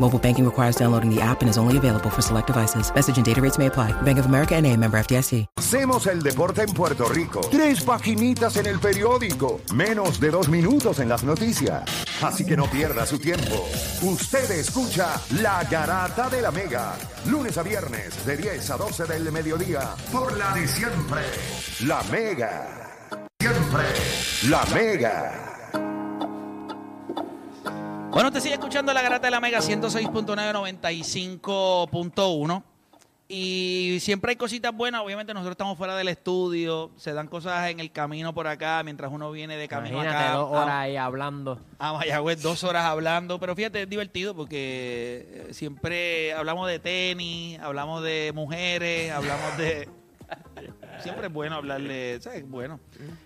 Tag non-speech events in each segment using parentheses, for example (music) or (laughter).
Mobile banking requires downloading the app and is only available for select devices. Message and data rates may apply. Bank of America and a member FDIC. Hacemos el deporte en Puerto Rico. Tres paginitas en el periódico. Menos de dos minutos en las noticias. Así que no pierda su tiempo. Usted escucha La Garata de la Mega. Lunes a viernes de 10 a 12 del mediodía. Por la de siempre. La Mega. Siempre. La Mega. Bueno, te sigue escuchando la garata de la Mega 106.9, 95.1. Y siempre hay cositas buenas. Obviamente nosotros estamos fuera del estudio. Se dan cosas en el camino por acá mientras uno viene de camino Imagínate acá. dos horas a- ahí hablando. a Mayagüez dos horas hablando, pero fíjate, es divertido porque eh, siempre hablamos de tenis, hablamos de mujeres, hablamos de... Siempre es bueno hablar de, ¿sabes? Bueno,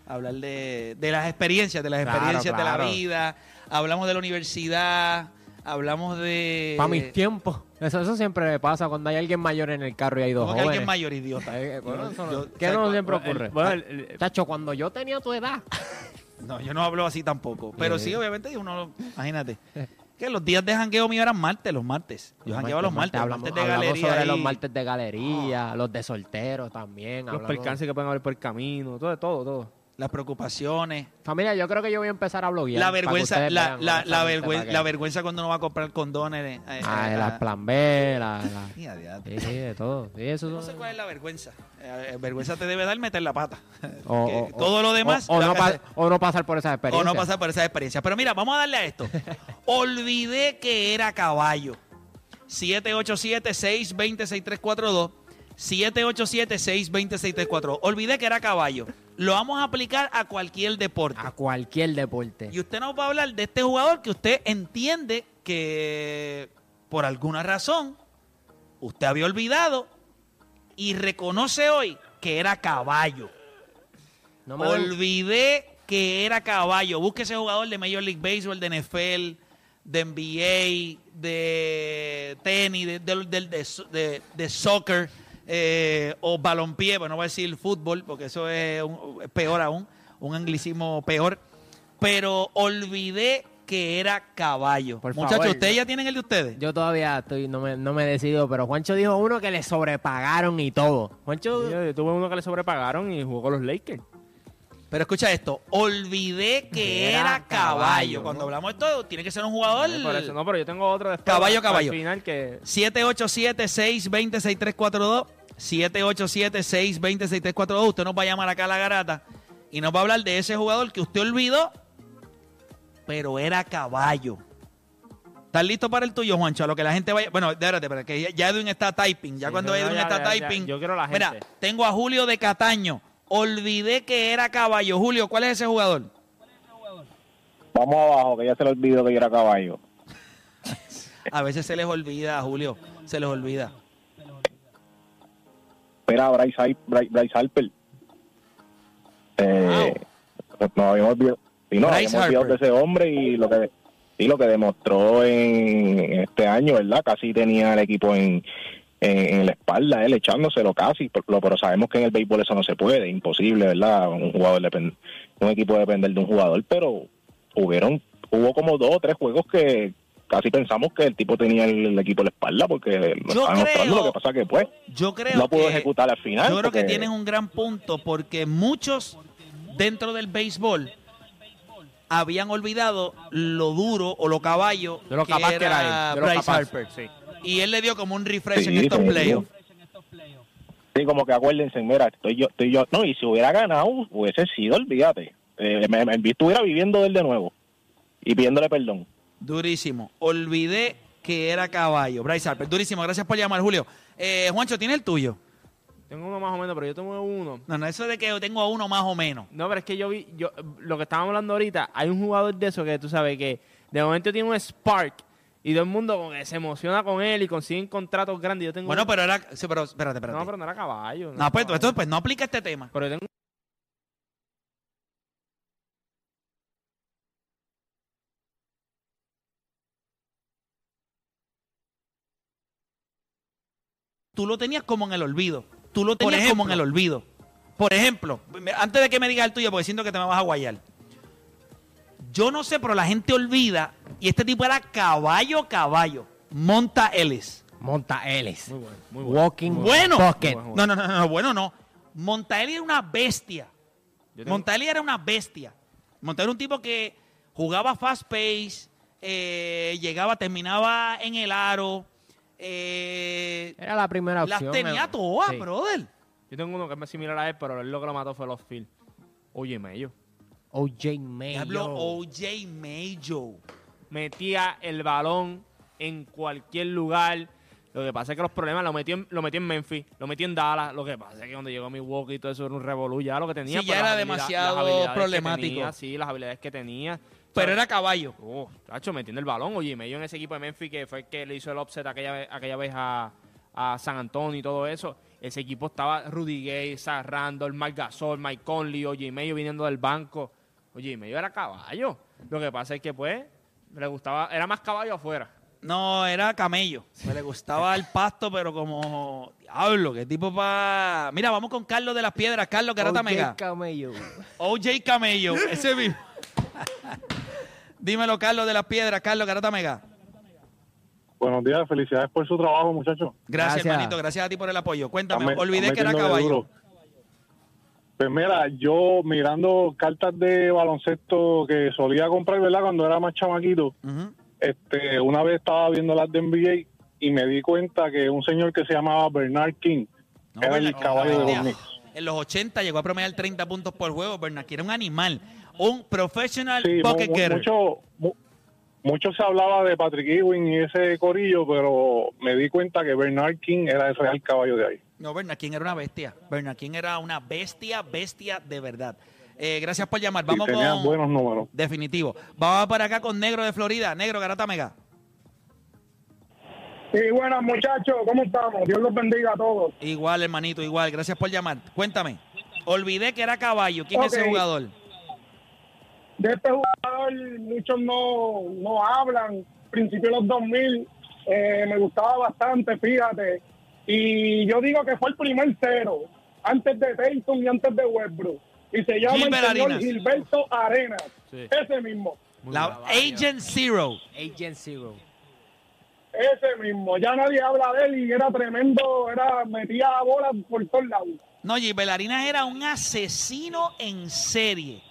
hablar de, de las experiencias, de las Claro, experiencias de la vida, hablamos de la universidad, hablamos de... Para mis tiempos. Eso, eso siempre me pasa cuando hay alguien mayor en el carro y hay dos Como que jóvenes. alguien mayor, idiota. Eh, eh, bueno, eso no- Yo- ¿Qué ¿sabes no siempre el- ocurre? bueno, el- Chacho, cuando yo tenía tu edad. (laughs) No, yo no hablo así tampoco. Pero sí, obviamente, uno, imagínate. (laughs) Que los días de jangueo mío eran martes, los martes. Yo jangueaba los martes, los hablamos, martes de hablamos galería. sobre los martes de galería, los de solteros también. Los hablamos- percances que pueden haber por el camino, todo, todo, todo. Las preocupaciones. Familia, yo creo que yo voy a empezar a bloguear. La vergüenza, la, vergüenza, que- la vergüenza cuando uno va a comprar condones. eh, Ah, eh, las ah. plan B, la... (laughs) Sí, sí, de todo. Sí, eso No sé cuál es la vergüenza. Eh, vergüenza te debe dar meter la pata. (laughs) O- o- o- todo lo demás. O, o no o pasar por esa o experiencia. no pasar por esa experiencia. Pero mira, vamos a darle a esto. (laughs) Olvidé que era caballo. 787-620-6342. 787-620-6342. Olvidé que era caballo. Lo vamos a aplicar a cualquier deporte. A cualquier deporte. Y usted nos va a hablar de este jugador que usted entiende que por alguna razón usted había olvidado y reconoce hoy que era caballo. No me Olvidé que era caballo. Busque ese jugador de Major League Baseball, de NFL, de NBA, de tenis, de- de soccer eh, o balompié, bueno, no voy a decir fútbol porque eso es, un- es peor aún, un anglicismo peor. Pero olvidé que era caballo. Por Muchachos, favor. ¿ustedes ya tienen el de ustedes? Yo todavía estoy, no me, no me decido, pero Juancho dijo uno que le sobrepagaron y todo. Juancho, Yo, yo tuve uno que le sobrepagaron y jugó con los Lakers. Pero escucha esto, olvidé que Era era, caballo. caballo, Cuando ¿no? hablamos de esto, tiene que ser un jugador. Por eso, no, pero yo tengo otro después. Caballo, caballo. el final que 787-620-6342. 787-620-6342. Usted nos va a llamar acá a la garata y nos va a hablar de ese jugador que usted olvidó, pero era caballo. ¿Estás listo para el tuyo, Juancho? A lo que la gente vaya. Bueno, espérate, espérate, que ya- Edwin está typing. Ya Sí, cuando no, Edwin ya, está ya, ya. typing. Yo quiero la Mira, gente. tengo a Julio de Cataño. Olvidé que era caballo. Julio, ¿cuál es ese jugador? Vamos abajo, que ya se le olvidó que yo era caballo. (laughs) A veces se les olvida, Julio. Se les olvida. Era Bryce, Har- Bryce, Bryce Harper. Eh, Nos habíamos olvidado, nos Bryce habíamos olvidado de ese hombre y lo que sí, lo que demostró en este año, ¿verdad? Casi tenía el equipo en, en, en la espalda, él echándoselo casi, pero, pero sabemos que en el béisbol eso no se puede, imposible, ¿verdad? Un jugador depend- un equipo depender de un jugador, pero hubieron hubo como dos o tres juegos que casi pensamos que el tipo tenía el, el equipo en la espalda porque lo Yo estaban mostrando, creo- lo que pasa que pues Yo creo no pudo que- ejecutar al final. Yo creo que tienes un gran punto porque muchos dentro del béisbol habían olvidado lo duro o lo caballo de lo capaz que era él. De lo Bryce capaz. Harper. Sí. Y él le dio como un refresh en estos playoffs. Sí, como que acuérdense, mira, estoy yo, estoy yo. No, y si hubiera ganado, hubiese sido, olvídate. eh, me, me estuviera viviendo de él de nuevo y pidiéndole perdón. Durísimo. Olvidé que era caballo. Bryce Harper, durísimo. Gracias por llamar, Julio. Eh, Juancho, ¿tiene el tuyo? Tengo uno más o menos, pero yo tengo uno. No, no, eso de que yo tengo uno más o menos. No, pero es que yo vi, yo, lo que estábamos hablando ahorita, hay un jugador de eso que tú sabes que de momento tiene un spark y todo el mundo se emociona con él y consiguen contratos grandes. Yo tengo Bueno, pero era. Sí, pero espérate, espérate. No, pero no era caballo. No, era pues, caballo. esto, pues no aplica este tema. Pero yo tengo Tú lo tenías como en el olvido. Tú lo tenías como en el olvido. Por ejemplo, antes de que me digas el tuyo, porque siento que te me vas a guayar. Yo no sé, pero la gente olvida. Y este tipo era caballo, caballo. Monta Ellis. Monta Ellis. muy bueno, muy bueno. Walking Bueno. Muy No, no, no, no, bueno, no. Montaeli era una bestia. Tengo- Montaeli era una bestia. Montaeli era un tipo que jugaba fast pace, eh, llegaba, terminaba en el aro. Eh, Era la primera las opción. tenía eh. todas, Sí. brother. Yo tengo uno que es más similar a él, pero él lo que lo mató fue los Phil. Oye, Mello. OJ Mayo. Diablo OJ Mayo. Metía el balón en cualquier lugar. Lo que pasa es que los problemas lo metió en, lo metió en Memphis, lo metió en Dallas. Lo que pasa es que cuando llegó a Milwaukee y todo eso era un revolú. Ya lo que tenía. Sí, pero ya las era demasiado las problemático. tenía, sí, las habilidades que tenía. Pero era caballo. Oh, tacho, metiendo el balón. Oye, medio en ese equipo de Memphis que fue el que le hizo el offset aquella, vez- aquella vez a, a San Antonio y todo eso. Ese equipo estaba Rudy Gay, Zach Randall, Mike Gasol, Mike Conley, Oye, Medio viniendo del banco. Oye, Medio era caballo. Lo que pasa es que, pues, le gustaba, era más caballo afuera. No, era camello. Me (laughs) le gustaba el pasto, pero como. Diablo, qué tipo para. Mira, vamos con Carlos de las Piedras. Carlos Garata OJ Mega. Camello. OJ Camello, ese mismo. (laughs) Dímelo, Carlos de las Piedras. Carlos Garata Mega. Buenos días, felicidades por su trabajo, muchachos. Gracias, Gracias. hermanito. Gracias a ti por el apoyo. Cuéntame, me- olvidé que era caballo. duro. Pues mira, yo mirando cartas de baloncesto que solía comprar, ¿verdad? Cuando era más chamaquito, este, una vez estaba viendo las de NBA y me di cuenta que un señor que se llamaba Bernard King No, era el caballo de los Knicks. En los 80 llegó a promediar 30 puntos por juego. Bernard, que era un animal. Un professional Sí, getter. mucho, mu- mucho se hablaba de Patrick Ewing y ese corillo, pero me di cuenta que Bernard King era el real caballo de ahí. No, Bernard King era una bestia. Bernard King era una bestia, bestia de verdad. Eh, gracias por llamar. Sí, Vamos tenía con. buenos números. Definitivo. Vamos para acá con Negro de Florida. Negro, Garata Mega. Sí, buenas muchachos, ¿cómo estamos? Dios los bendiga a todos. Igual, hermanito, igual. Gracias por llamar. Cuéntame. Olvidé que era caballo. ¿Quién es ese jugador? De este jugador muchos no, no hablan. Principio de los 2000 eh, me gustaba bastante, fíjate. Y yo digo que fue el primer cero, antes de Dayton y antes de Westbrook. Y se llama Gilbert el señor. Gilberto Arenas. Sí. Ese mismo, La Agent Zero. Agent Zero. Ese mismo. Ya nadie habla de él y era tremendo, era metía bolas por todos lados. No, Gilbert Arenas era un asesino en serie.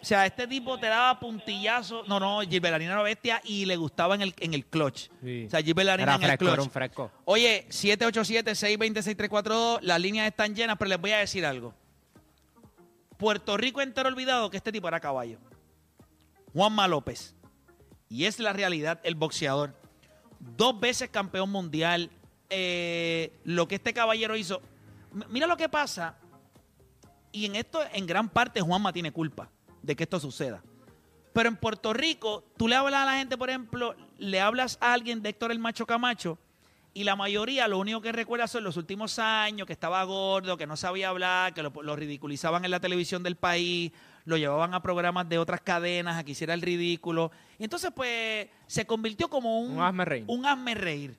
O sea, este tipo te daba puntillazos. No, no, Gilbert Arenas era bestia y le gustaba en el, en el clutch. Sí. O sea, Era en el fresco, clutch. era un fresco. Oye, 787-620-6342, las líneas están llenas, pero les voy a decir algo. Puerto Rico entero olvidado que este tipo era caballo. Juanma López. Y es la realidad, el boxeador. Dos veces campeón mundial. eh, lo que este caballero hizo. Mira lo que pasa. Y en esto, en gran parte, Juanma tiene culpa de que esto suceda. Pero en Puerto Rico, tú le hablas a la gente, por ejemplo, le hablas a alguien de Héctor el Macho Camacho, y la mayoría lo único que recuerda son los últimos años, que estaba gordo, que no sabía hablar, que lo ridiculizaban en la televisión del país, lo llevaban a programas de otras cadenas a que hiciera el ridículo. Y entonces, pues, se convirtió como un, Un hazme reír. un hazme reír.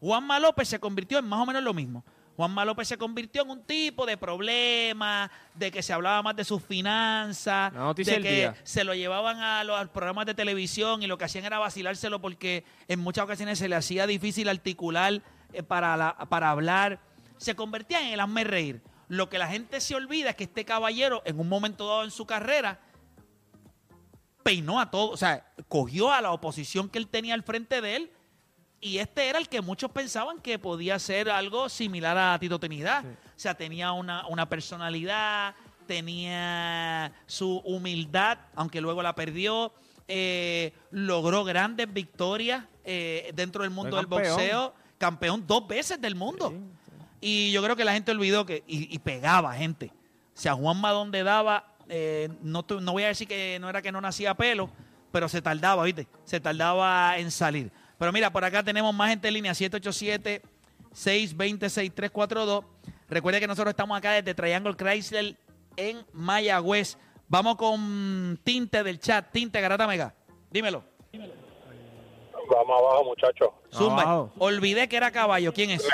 Juanma López se convirtió en más o menos lo mismo. Juanma López se convirtió en un tipo de problema, de que se hablaba más de sus finanzas, de que día. se lo llevaban a los a los programas de televisión y lo que hacían era vacilárselo porque en muchas ocasiones se le hacía difícil articular eh, para, la- para hablar. Se convertía en el hazme reír. Lo que la gente se olvida es que este caballero, en un momento dado en su carrera, peinó a todo, o sea, cogió a la oposición que él tenía al frente de él y este era el que muchos pensaban que podía ser algo similar a Tito Trinidad. O sea, tenía una, una personalidad, tenía su humildad, aunque luego la perdió. eh, logró grandes victorias eh, dentro del mundo del boxeo. Campeón dos veces del mundo. Y yo creo que la gente olvidó que. Y, y pegaba gente. O sea, Juanma donde daba. eh, no, no voy a decir que no era que no nacía pelo, pero se tardaba, ¿viste? Se tardaba en salir. Pero mira, por acá tenemos más gente en línea: 787-620-6342. Recuerde que nosotros estamos acá desde Triangle Chrysler en Mayagüez. Vamos con Tinte del chat. Tinte Garata Mega. Dímelo. Vamos abajo, muchachos. Zumba. Olvidé que era caballo. ¿Quién es?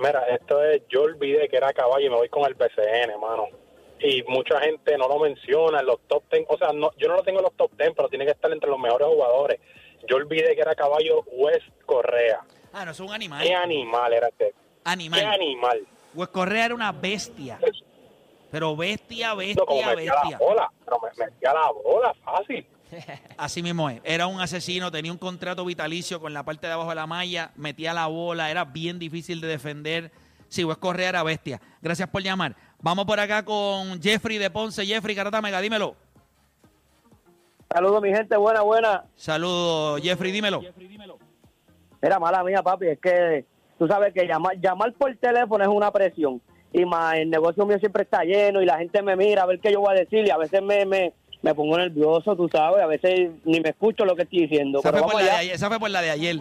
Mira, esto es, yo olvidé que era caballo y me voy con el BCN, mano. Y mucha gente no lo menciona en los top 10. O sea, no, yo no lo tengo en los top 10, pero tiene que estar entre los mejores jugadores. Yo olvidé que era caballo West Correa. Ah, no, es un animal. ¿Qué animal era este? Animal. ¿Qué animal? Wes Correa era una bestia. Pero bestia, Esto como bestia, metía la bestia. bola, pero me metía la bola fácil. Así mismo es. Era un asesino, tenía un contrato vitalicio con la parte de abajo de la malla, metía la bola, era bien difícil de defender. Sí, Wes Correa era bestia. Gracias por llamar. Vamos por acá con Jeffrey de Ponce. Jeffrey, Carata Mega, dímelo. Saludos, mi gente, buena, buena. Saludos, Jeffrey, dímelo. Era mala mía, papi, es que tú sabes que llamar, llamar por teléfono es una presión. Y más, el negocio mío siempre está lleno y la gente me mira a ver qué yo voy a decir y a veces me, me, me pongo nervioso, tú sabes, a veces ni me escucho lo que estoy diciendo. Esa Pero fue, por la de ayer, esa fue por la de ayer.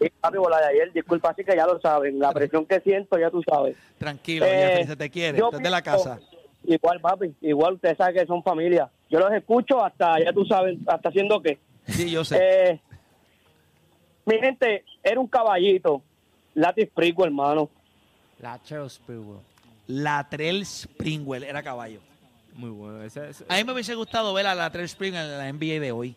Sí, papi, por la de ayer, disculpa, así que ya lo saben, la presión que siento ya tú sabes. Tranquilo, Eh, Jeffrey, se te quiere. yo Tú eres de la pienso- casa. Igual, papi, igual usted sabe que son familia. Yo los escucho hasta, ya tú sabes, hasta haciendo qué. Sí, yo sé. Eh, mi gente, era un caballito, Latis Prico, hermano. La Cheryl Springwell. Latrell Springwell era caballo. Muy bueno. Ese, ese- A mí me hubiese gustado ver a Latrell Springwell en la NBA de hoy.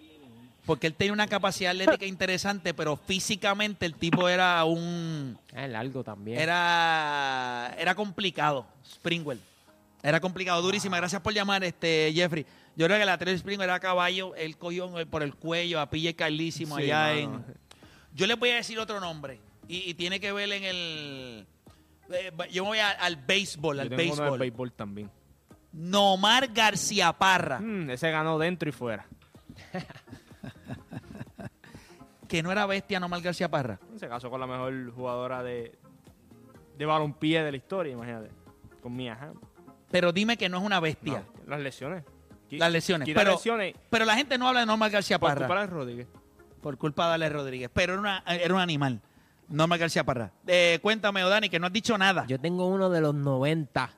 Porque él tenía una capacidad atlética interesante, pero físicamente el tipo era un. Es largo también. Era, era complicado, Springwell. Era complicado, durísima. Gracias por llamar, este Jeffrey. Yo creo que la Trey Springwell era caballo. Él cogió por el cuello a PJ Carlísimo Sí, allá mano. en. Yo les voy a decir otro nombre. Y, y tiene que ver en el. eh, yo me voy a- al béisbol, yo al tengo uno del béisbol. béisbol también. Nomar García Parra, Mm, ese ganó dentro y fuera. (laughs) que no era bestia Nomar García Parra. Se casó con la mejor jugadora de, de balompié de la historia, imagínate. Con Mia Hamm. Pero dime que no es una bestia. No, las lesiones. Las lesiones. Pero, lesiones pero la gente no habla de Norman García por Parra. culpa de Rodríguez. Por culpa de Ale Rodríguez. Pero era, una- era un animal. Norman García Parra. Eh, cuéntame, Odani, que no has dicho nada. Yo tengo uno de los 90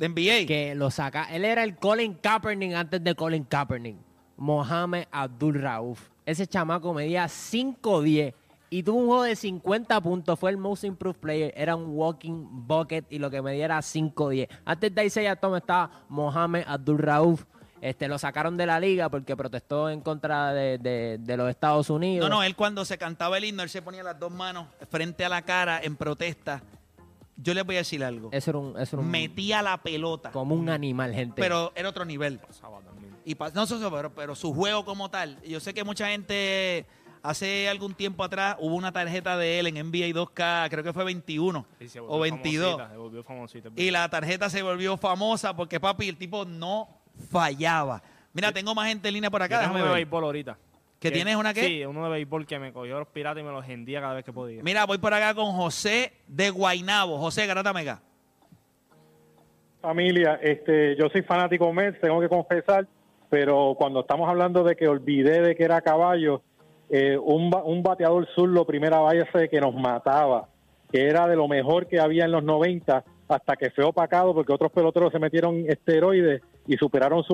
de NBA. que lo saca. Él era el Colin Kaepernick antes de Colin Kaepernick. Mohamed Abdul Rauf. Ese chamaco medía 5'10 y tuvo un juego de 50 puntos. Fue el most improved player. Era un walking bucket y lo que medía era 5'10. Antes de Isaiah Thomas estaba Mohamed Abdul Rauf. Este, lo sacaron de la liga porque protestó en contra de, de- de los Estados Unidos. No, no, él cuando se cantaba el himno, él se ponía las dos manos frente a la cara en protesta. Yo les voy a decir algo. Eso era un, eso era un- Metía la pelota. como un animal, gente. Pero era otro nivel. Y pa- no, eso- eso, pero, pero su juego como tal. Yo sé que mucha gente, hace algún tiempo atrás, hubo una tarjeta de él en NBA 2K, creo que fue 21 Y se volvió o 22. famosita, se volvió famosita. Y la tarjeta se volvió famosa porque, papi, el tipo no fallaba. Mira, tengo más gente en línea por acá. Yo déjame ver. béisbol ahorita. ¿Que tienes una qué? Sí, uno de béisbol que me cogió los piratas y me los hendía cada vez que podía. Mira, voy por acá con José de Guainabo. José, Garata Mega. Familia, este, yo soy fanático Mets, tengo que confesar, pero cuando estamos hablando de que olvidé de que era caballo, eh, un, un bateador zurdo primera base que nos mataba, que era de lo mejor que había en los 90, hasta que fue opacado porque otros peloteros se metieron esteroides y superaron su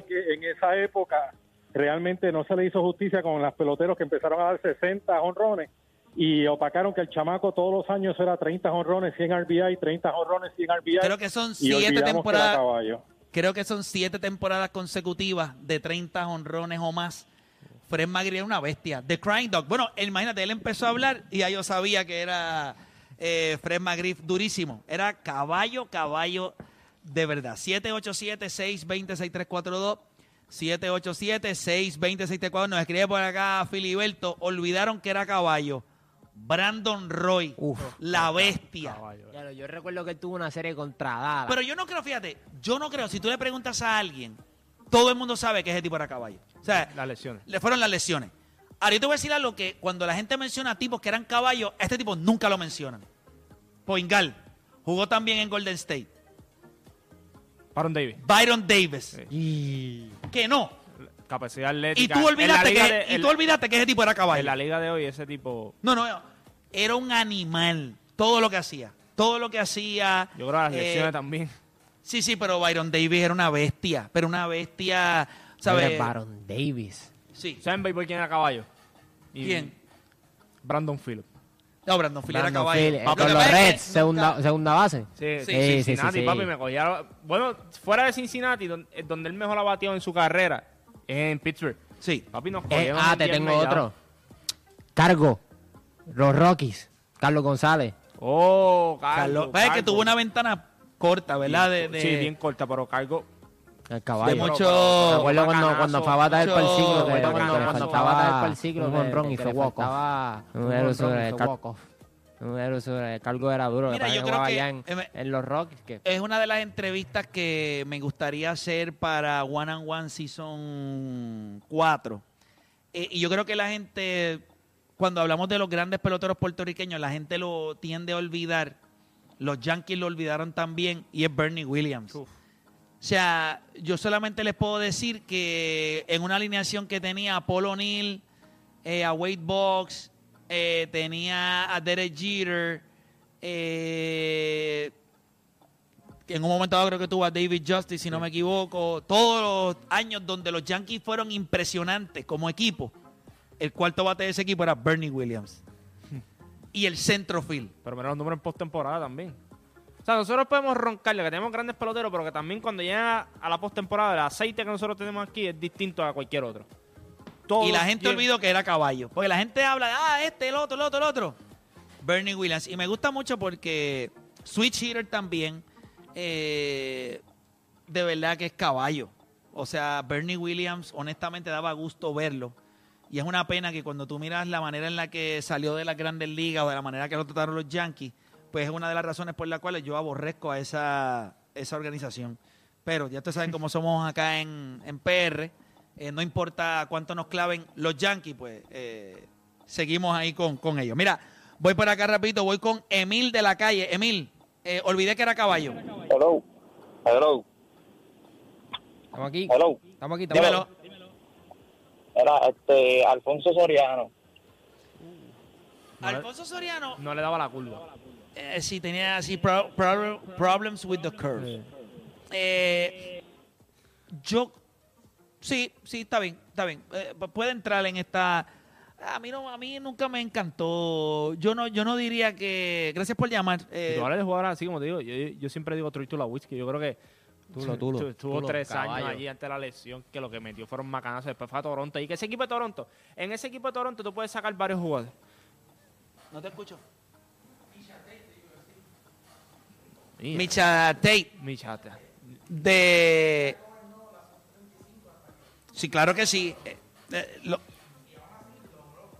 porque en esa época realmente no se le hizo justicia con los peloteros que empezaron a dar 60 honrones y opacaron que el chamaco todos los años era 30 honrones, 100 RBI, 30 honrones, 100 RBI. Creo que son y siete olvidamos que era temporadas. caballo. Creo que son siete temporadas consecutivas de 30 honrones o más. Fred Magri era una bestia. The Crying Dog. Bueno, imagínate, él empezó a hablar y ya yo sabía que era eh, Fred Magriff durísimo. Era caballo, caballo de verdad. 787-620-6342. 787-620-6342. Nos escribe por acá Filiberto. Olvidaron que era caballo. Brandon Roy, la bestia. Ya, yo recuerdo que él tuvo una serie contra Dallas. Pero yo no creo, fíjate, yo no creo, si tú le preguntas a alguien, todo el mundo sabe que ese tipo era caballo. O sea, Las lesiones. le fueron las lesiones. Ahora yo te voy a decir algo que cuando la gente menciona a tipos que eran caballos, a este tipo nunca lo mencionan. Poingal jugó también en Golden State. Byron Davis. Byron Davis. Que no. Capacidad Y atlética. tú En la olvidaste que, de- y tú olvidaste que ese tipo era caballo. En la liga de hoy, ese tipo. No, no, era un animal. Todo lo que hacía. Todo lo que hacía. Yo creo que las eh, lesiones también. Sí, sí, pero Byron Davis era una bestia. Pero una bestia, ¿sabes? Era Baron Davis. Sí. ¿Saben béisbol quién era caballo? Y- ¿Quién? Brandon Phillips. No, Brandon Phillips era caballo. Que con los pasa es que Reds, segunda, segunda base. Sí, Sí, sí, sí, sí, Cincinnati, sí. papi, me cogía. Bueno, fuera de Cincinnati, donde, eh, donde él mejor ha batido en su carrera, es en Pittsburgh. Sí. Papi, nos Eh, cogieron ah, te viernes tengo ya. otro. Cargo. Los Rockies. Carlos González. Oh, Carlos. Carlos. Que Cargo. tuvo una ventana corta, ¿verdad? De, de- Sí, bien corta, pero cargo. El caballo. De mucho- Me acuerdo cuando, cuando fue a batar para el mucho- ciclo. Que, cuando, Fue a batar el un ciclo. home que- run que y le fue walk-off. faltaba Un run y fue sobre el cargo era duro. Mira, yo creo que- en, em- en los. Que, Es una de las entrevistas que me gustaría hacer para One and One Season 4. Eh, y yo creo que la gente, cuando hablamos de los grandes peloteros puertorriqueños, la gente lo tiende a olvidar. Los Yankees lo olvidaron también y es Bernie Williams. O sea, yo solamente les puedo decir que en una alineación que tenía a Paul O'Neill, eh, a Wade Box, eh, tenía a Derek Jeter, eh, que en un momento dado creo que tuvo a David Justice, si no me equivoco. Todos los años donde los Yankees fueron impresionantes como equipo, el cuarto bate de ese equipo era Bernie Williams. Y el centrofield. Pero mira los números en postemporada también. O sea, nosotros podemos roncarle que tenemos grandes peloteros, pero que también cuando llega a la postemporada, el aceite que nosotros tenemos aquí es distinto a cualquier otro. Todos y la gente olvidó que era caballo. Porque la gente habla de, ah, este, el otro, el otro, el otro. Bernie Williams. Y me gusta mucho porque Switch Hitter también, eh, de verdad que es caballo. O sea, Bernie Williams, honestamente, daba gusto verlo. Y es una pena que cuando tú miras la manera en la que salió de las grandes ligas o de la manera que lo trataron los Yankees, pues es una de las razones por las cuales yo aborrezco a esa, esa organización. Pero ya ustedes saben cómo somos acá en, en PR. eh, no importa cuánto nos claven los Yankees, pues eh, seguimos ahí con, con ellos. Mira, voy por acá rapidito, voy con Emil de la calle. Emil, eh, olvidé que era caballo. Hello. Hello. Estamos aquí. Hello. Estamos aquí. Estamos Dímelo. Era este Alfonso Soriano. Alfonso Soriano, No le daba la curva. Eh, sí, tenía así pro- pro- problems with the curve. Eh, yo, sí, sí, está bien, está bien. Eh, pu- puede entrar en esta. A mí no, a mí nunca me encantó. Yo no, yo no diría que. Gracias por llamar. Eh, de jugadores así como te digo, yo, yo siempre digo Troy Tulowitzki, yo creo que Tulo, Tulo, Tulo, tres caballo. años allí antes de la lesión, que lo que metió fueron macanazos, después fue a Toronto. Y que ese equipo de Toronto, en ese equipo de Toronto tú puedes sacar varios jugadores. no te escucho. Mira, Micha Tate mi chata. de. Sí, claro que sí. Eh, eh, lo-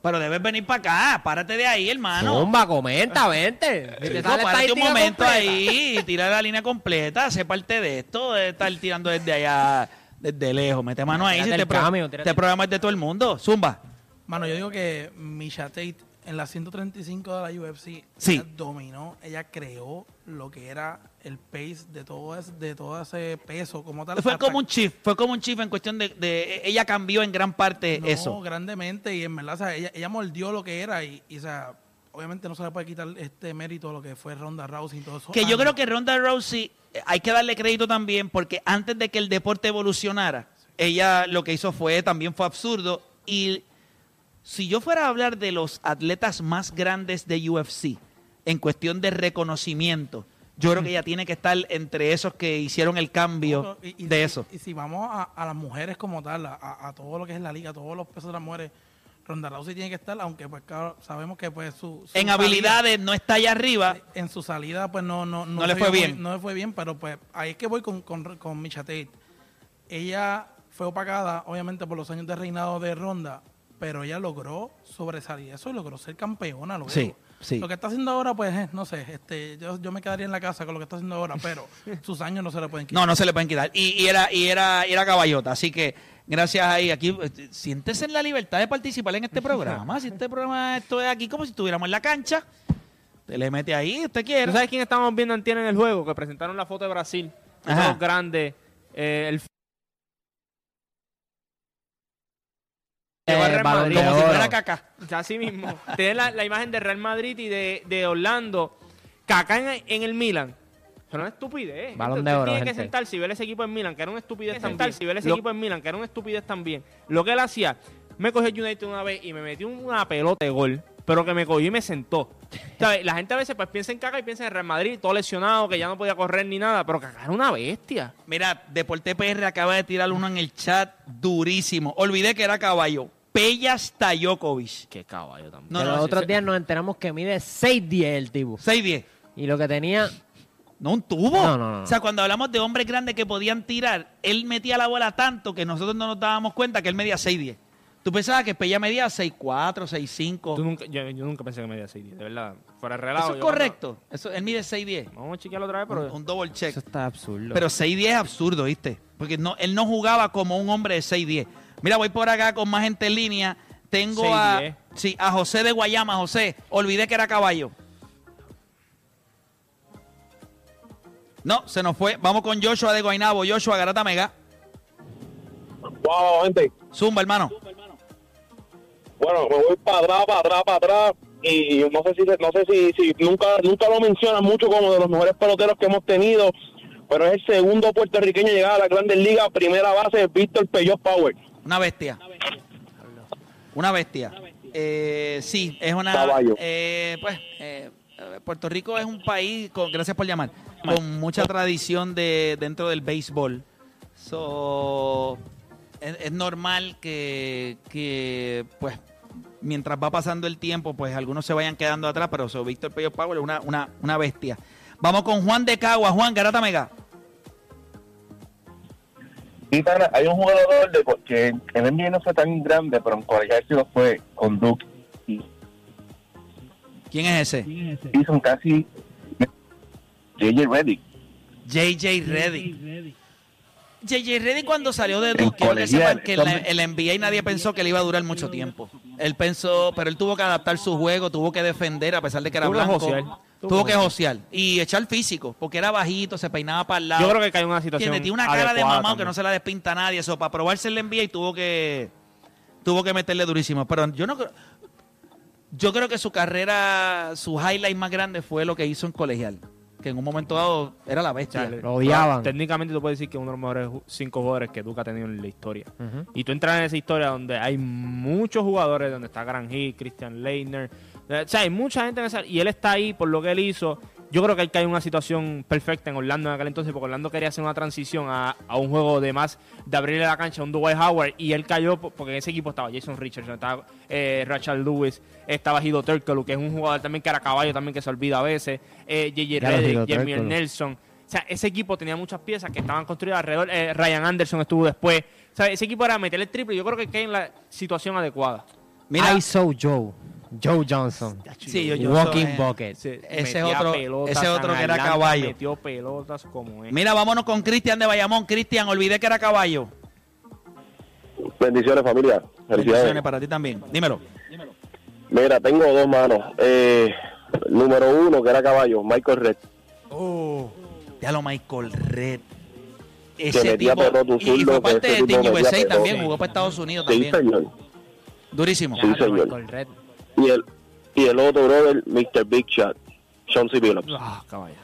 Pero debes venir para acá, párate de ahí, hermano. Zumba, comenta, vente. Te párate un momento completa. ahí, tira la línea completa, sé parte de esto, de estar tirando desde allá, desde lejos. Mete mano ahí, si Tírate este, pro- cambio, este es de todo el mundo. Zumba. Mano, yo digo que Misha Tate en la 135 de la UFC Sí. ella dominó, ella creó lo que era el pace de todo ese, de todo ese peso como tal. Fue como un chief, fue como un chief en cuestión de, de- ella cambió en gran parte no, eso. grandemente y en verdad, o sea, ella, ella mordió lo que era y, y, o sea, obviamente no se le puede quitar este mérito a lo que fue Ronda Rousey y todo eso. Que yo Ah, creo que Ronda Rousey eh, hay que darle crédito también porque antes de que el deporte evolucionara, ella lo que hizo fue también fue absurdo y si yo fuera a hablar de los atletas más grandes de UFC en cuestión de reconocimiento, yo creo que ella tiene que estar entre esos que hicieron el cambio Y- y- de eso. Y si vamos a, a las mujeres como tal, a, a todo lo que es la liga, todos los pesos de las mujeres, Ronda Rousey tiene que estar, aunque pues claro, sabemos que pues su, su En salida- habilidades no está allá arriba. en su salida pues no no, No le se fue bien. muy- no le fue bien pero pues ahí es que voy con, con, con Misha Tate ella fue opacada obviamente por los años de reinado de Ronda pero ella logró sobresalir eso y logró ser campeona. luego. Sí, sí. Lo que está haciendo ahora, pues, eh, no sé, este, yo, yo me quedaría en la casa con lo que está haciendo ahora, pero (laughs) sus años no se le pueden quitar. No, no se le pueden quitar. Y, y era, y era, y era caballota. Así que gracias ahí. Aquí, eh, siéntese en la libertad de participar en este programa. Si este programa, esto es aquí como si estuviéramos en la cancha. Te le mete ahí, usted quiere. ¿Tú sabes quién estábamos viendo antier en el juego? Que presentaron la foto de Brasil. Ajá. Los grandes. eh, el Real balón Madrid. como si fuera caca. Así mismo. Tiene la, la imagen de Real Madrid y de, de Orlando. Kaká en, en el Milan. Eso no es estupidez. Balón de oro, tiene que sentarse y ver ese equipo en Milan, que era una estupidez también. Si ver ese equipo en Milan, que era una estupidez también. Lo que él hacía, me cogió el United una vez y me metió una pelota de gol, pero que me cogió y me sentó. ¿Sabes? La gente a veces pues piensa en Kaká y piensa en Real Madrid, todo lesionado, que ya no podía correr ni nada, pero Kaká era una bestia. Mira, Deporte PR acaba de tirar uno en el chat durísimo. Olvidé que era caballo. Pella Stajokovic. Qué caballo también. No, Pero no, los sí, otros sí. días nos enteramos que mide 6'10 el tipo. 6'10. Y lo que tenía... No, un tubo. No, no, no. O sea, cuando hablamos de hombres grandes que podían tirar, él metía la bola tanto que nosotros no nos dábamos cuenta que él medía 6'10. Tú pensabas que Pella medía 6'4, 6'5. Tú nunca, yo, yo nunca pensé que me medía 6'10, de verdad. Fuera relajo. Eso es correcto. Eso, él mide 6'10. cuando- Vamos a chequearlo otra vez, pero... Un, un double check. Eso está absurdo. Pero 6'10 es absurdo, ¿viste? Porque no, él no jugaba como un hombre de 6'10. Mira, voy por acá con más gente en línea. Tengo a, 6'10. sí, a José de Guayama. José, olvidé que era caballo. No, se nos fue. Vamos con Joshua de Guaynabo. Joshua, Garata Mega. Wow, gente. Zumba, hermano. Bueno, me voy para atrás, para atrás, para atrás. Y no sé si no sé si, si nunca nunca lo mencionan mucho como de los mejores peloteros que hemos tenido, pero es el segundo puertorriqueño en llegar a la Grandes Ligas, primera base, Víctor Peyot Power. Una bestia. Una bestia. Eh, sí, es una. Caballo. eh, pues, eh, Puerto Rico es un país, con, gracias por llamar, con mucha tradición de dentro del béisbol. So, es, es normal que, que, pues, mientras va pasando el tiempo, pues algunos se vayan quedando atrás, pero so, Víctor Pello Power es una, una, una bestia. Vamos con Juan de Cagua. Juan, Garata Mega. Y hay un jugador de, que en el NBA no fue tan grande, pero en colegial sí lo fue con Duke. Y ¿Quién es ese? hizo un casi JJ Reddick. JJ Reddy. JJ Reddy cuando salió de Duke, quiero que sepan que en la, hombre. en la NBA nadie pensó que le iba a durar mucho tiempo. Él pensó, pero él tuvo que adaptar su juego, tuvo que defender a pesar de que era blanco. Tuvo que josear y echar físico, porque era bajito, se peinaba para el lado. Yo creo que cayó en una situación Tiene, tiene una cara de mamado que no se la despinta a nadie. Eso, para probarse en la NBA y tuvo que tuvo que meterle durísimo. Pero yo no creo. Yo creo que su carrera, su highlight más grande fue lo que hizo en colegial. Que en un momento dado era la bestia. Sea, Lo odiaban. Técnicamente tú puedes decir que es uno de los mejores cinco jugadores que Duke ha tenido en la historia. Y tú entras en esa historia donde hay muchos jugadores, donde está Gran Hill, Christian Leitner. O sea, hay mucha gente en esa. Y él está ahí por lo que él hizo. Yo creo que él cae en una situación perfecta en Orlando en aquel entonces, porque Orlando quería hacer una transición a, a un juego de más, de abrirle la cancha a un Dwight Howard. Y él cayó po- porque en ese equipo estaba Jason Richardson, estaba eh, Rachel Lewis, estaba Hido Turkoglu, que es un jugador también que era caballo, también que se olvida a veces. Eh, JJ Hido Jeremy. Nelson. O sea, ese equipo tenía muchas piezas que estaban construidas alrededor. Eh, Ryan Anderson estuvo después. O sea, ese equipo era meter el triple. Yo creo que cae en la situación adecuada. Mira, ISO Joe. Joe Johnson. Sí, yo- yo Walking soy- bucket. Se- Ese otro- pelotas, ese otro que era Atlanta caballo. Metió pelotas como es. Mira, vámonos con Cristian de Bayamón. Cristian, olvidé que era caballo. Bendiciones, familia. Bendiciones para ti también. Dímelo. Mira, tengo dos manos. Eh, número uno, que era caballo, Michael Red. Oh, lo Michael Red. Que Ese metía tipo. Y, y fue parte de Team USA también. Jugó para Estados Unidos Sí, también. señor. Durísimo. Sí, señor. Michael Red. Y el, y el otro brother, Mr. Big Shot, Chauncey Billups. Ah, caballo.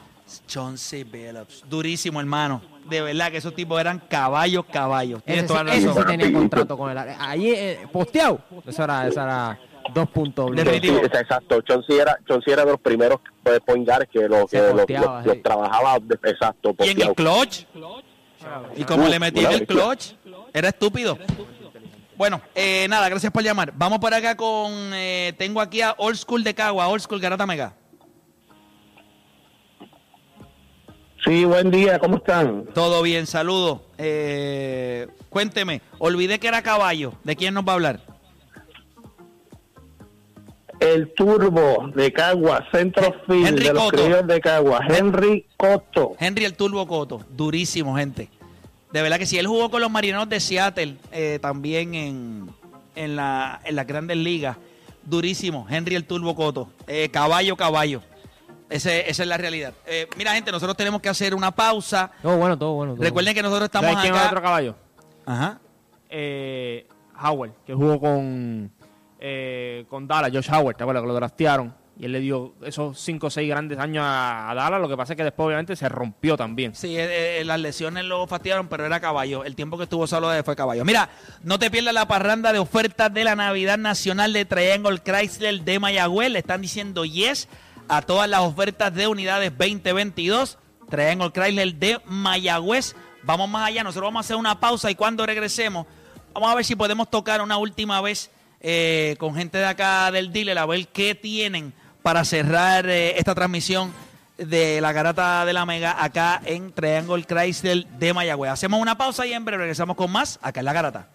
Chauncey Billups. Durísimo, hermano. De verdad que esos tipos eran caballos, caballos. Tienes Ese, toda la sí- ese razón. sí tenía contrato con él. Allí, eh, posteado. Eso era, eso era dos puntos. Definitivo. Sí, exacto. Chauncey era, Chauncey era de los primeros pues, point guards que lo, que lo- posteaba, lo- lo sí. trabajaba de- exacto. Y en el posteado. clutch. Y como Uh, le metí en una el clutch, era estúpido. Bueno, eh, nada, gracias por llamar. Vamos por acá con. eh, tengo aquí a Old School de Cagua, Old School Garata Mega. Sí, buen día, ¿cómo están? Todo bien, saludo. Eh, cuénteme, olvidé que era caballo. ¿De quién nos va a hablar? el turbo de Cagua, centrofield Henry de los Cotto. de Cagua, Henry Cotto. Henry el Turbo Coto, durísimo, gente. De verdad que sí, él jugó con los Marineros de Seattle eh, también en, en, la, en las grandes ligas. Durísimo, Henry el Turbo Coto. Eh, caballo, caballo. Ese- esa es la realidad. Eh, mira, gente, nosotros tenemos que hacer una pausa. Todo bueno, todo bueno. todo Recuerden que nosotros estamos ¿Sabes quién es acá. otro caballo? Ajá. Eh, Howard, que jugó con, eh, con Dallas, Josh Howard, ¿te acuerdas? Que lo draftearon. Y él le dio esos 5 o 6 grandes años a, Dallas. Lo que pasa es que después, obviamente, se rompió también. Sí, eh, eh, las lesiones lo fastidiaron, pero era caballo. El tiempo que estuvo solo eh, fue caballo. Mira, no te pierdas la parranda de ofertas de la Navidad Nacional de Triangle Chrysler de Mayagüez. Le están diciendo yes a todas las ofertas de unidades 2022. Triangle Chrysler de Mayagüez. Vamos más allá, nosotros vamos a hacer una pausa y cuando regresemos, vamos a ver si podemos tocar una última vez con gente de acá del dealer, a ver qué tienen para cerrar eh, esta transmisión de la garata de la Mega acá en Triangle Chrysler de Mayagüez. Hacemos una pausa y en breve regresamos con más acá en la garata.